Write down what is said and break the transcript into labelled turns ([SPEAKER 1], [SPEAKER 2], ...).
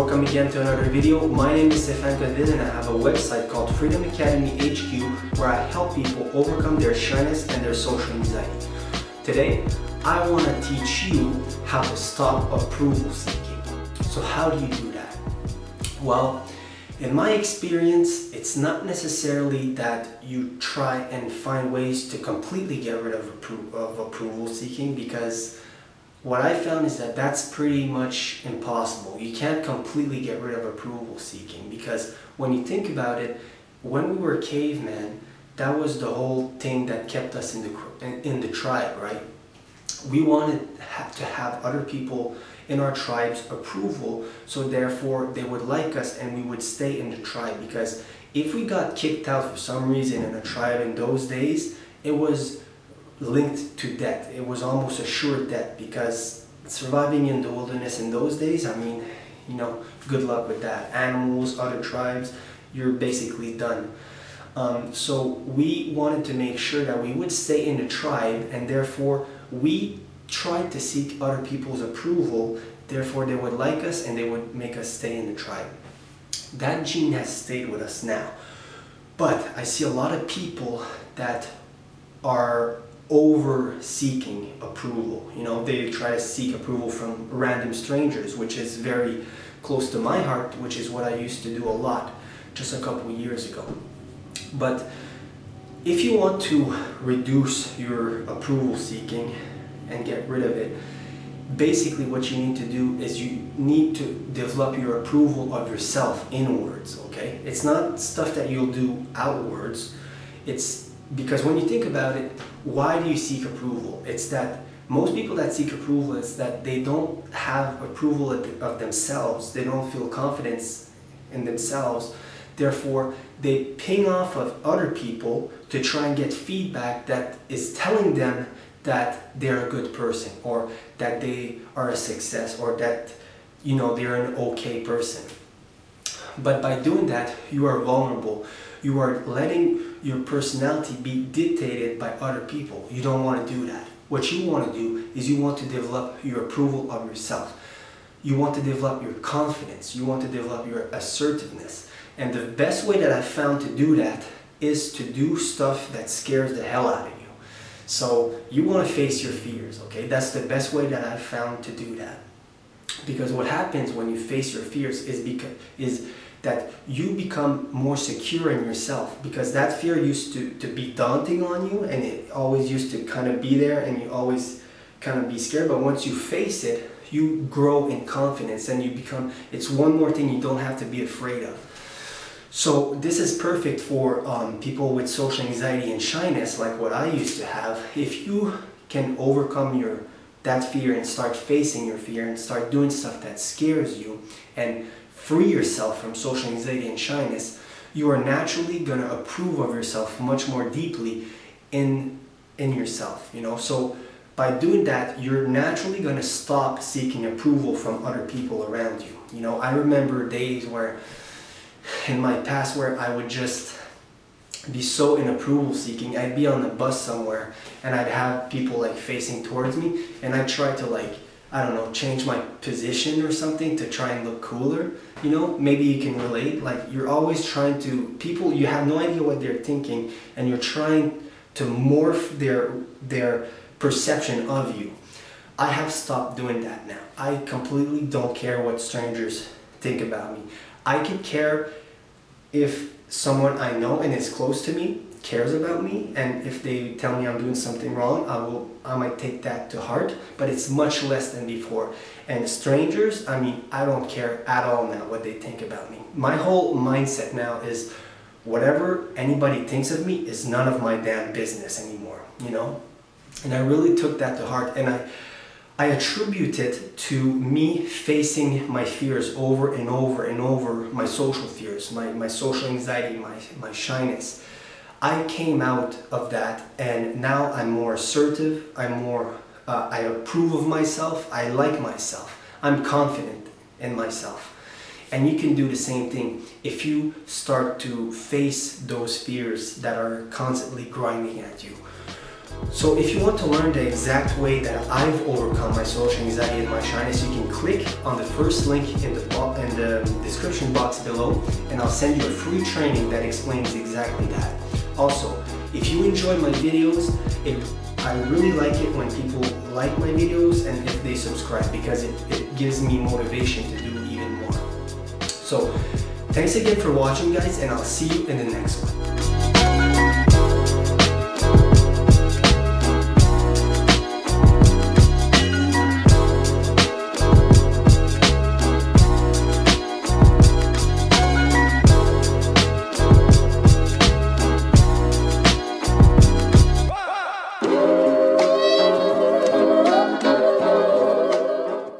[SPEAKER 1] Welcome again to another video. My name is Stefan Codvin and I have a website called Freedom Academy HQ where I help people overcome their shyness and their social anxiety. Today, I want to teach you how to stop approval seeking. So how do you do that? Well, in my experience, it's not necessarily that you try and find ways to completely get rid of, appro of approval seeking because what I found is that that's pretty much impossible. You can't completely get rid of approval seeking because when you think about it, when we were cavemen, that was the whole thing that kept us in the in the tribe, right? We wanted to have other people in our tribe's approval so therefore they would like us and we would stay in the tribe because if we got kicked out for some reason in a tribe in those days it was linked to death it was almost a sure death because surviving in the wilderness in those days i mean you know good luck with that animals other tribes you're basically done um, so we wanted to make sure that we would stay in the tribe and therefore we tried to seek other people's approval, therefore they would like us and they would make us stay in the tribe. That gene has stayed with us now. But I see a lot of people that are over seeking approval. You know, they try to seek approval from random strangers, which is very close to my heart, which is what I used to do a lot just a couple years ago. But if you want to reduce your approval seeking, and get rid of it. Basically what you need to do is you need to develop your approval of yourself inwards, okay? It's not stuff that you'll do outwards. It's because when you think about it, why do you seek approval? It's that most people that seek approval is that they don't have approval of themselves. They don't feel confidence in themselves. Therefore, they ping off of other people to try and get feedback that is telling them that they're a good person or that they are a success or that you know they're an okay person but by doing that you are vulnerable you are letting your personality be dictated by other people. You don't want to do that. What you want to do is you want to develop your approval of yourself. You want to develop your confidence. You want to develop your assertiveness. And the best way that i found to do that is to do stuff that scares the hell out of you. So you want to face your fears, okay? That's the best way that I've found to do that. Because what happens when you face your fears is because is that you become more secure in yourself because that fear used to, to be daunting on you and it always used to kind of be there and you always kind of be scared but once you face it you grow in confidence and you become it's one more thing you don't have to be afraid of so this is perfect for um, people with social anxiety and shyness like what I used to have. If you can overcome your that fear and start facing your fear and start doing stuff that scares you and free yourself from social anxiety and shyness, you are naturally going to approve of yourself much more deeply in in yourself, you know? So by doing that, you're naturally going to stop seeking approval from other people around you. You know, I remember days where in my past where I would just be so in approval seeking. I'd be on the bus somewhere and I'd have people like facing towards me and I'd try to like, I don't know, change my position or something to try and look cooler. You know, maybe you can relate. Like you're always trying to, people, you have no idea what they're thinking and you're trying to morph their, their perception of you. I have stopped doing that now. I completely don't care what strangers think about me. I could care if someone I know and is close to me cares about me and if they tell me I'm doing something wrong I will I might take that to heart but it's much less than before. And strangers I mean I don't care at all now what they think about me. My whole mindset now is whatever anybody thinks of me is none of my damn business anymore you know? And I really took that to heart and I I attribute it to me facing my fears over and over and over, my social fears, my, my social anxiety, my, my shyness. I came out of that and now I'm more assertive, I'm more, uh, I approve of myself, I like myself, I'm confident in myself. And you can do the same thing if you start to face those fears that are constantly grinding at you. So if you want to learn the exact way that I've overcome my social anxiety and my shyness, you can click on the first link in the, in the description box below and I'll send you a free training that explains exactly that. Also, if you enjoy my videos, it, I really like it when people like my videos and if they subscribe because it, it gives me motivation to do even more. So, thanks again for watching guys and I'll see you in the next one.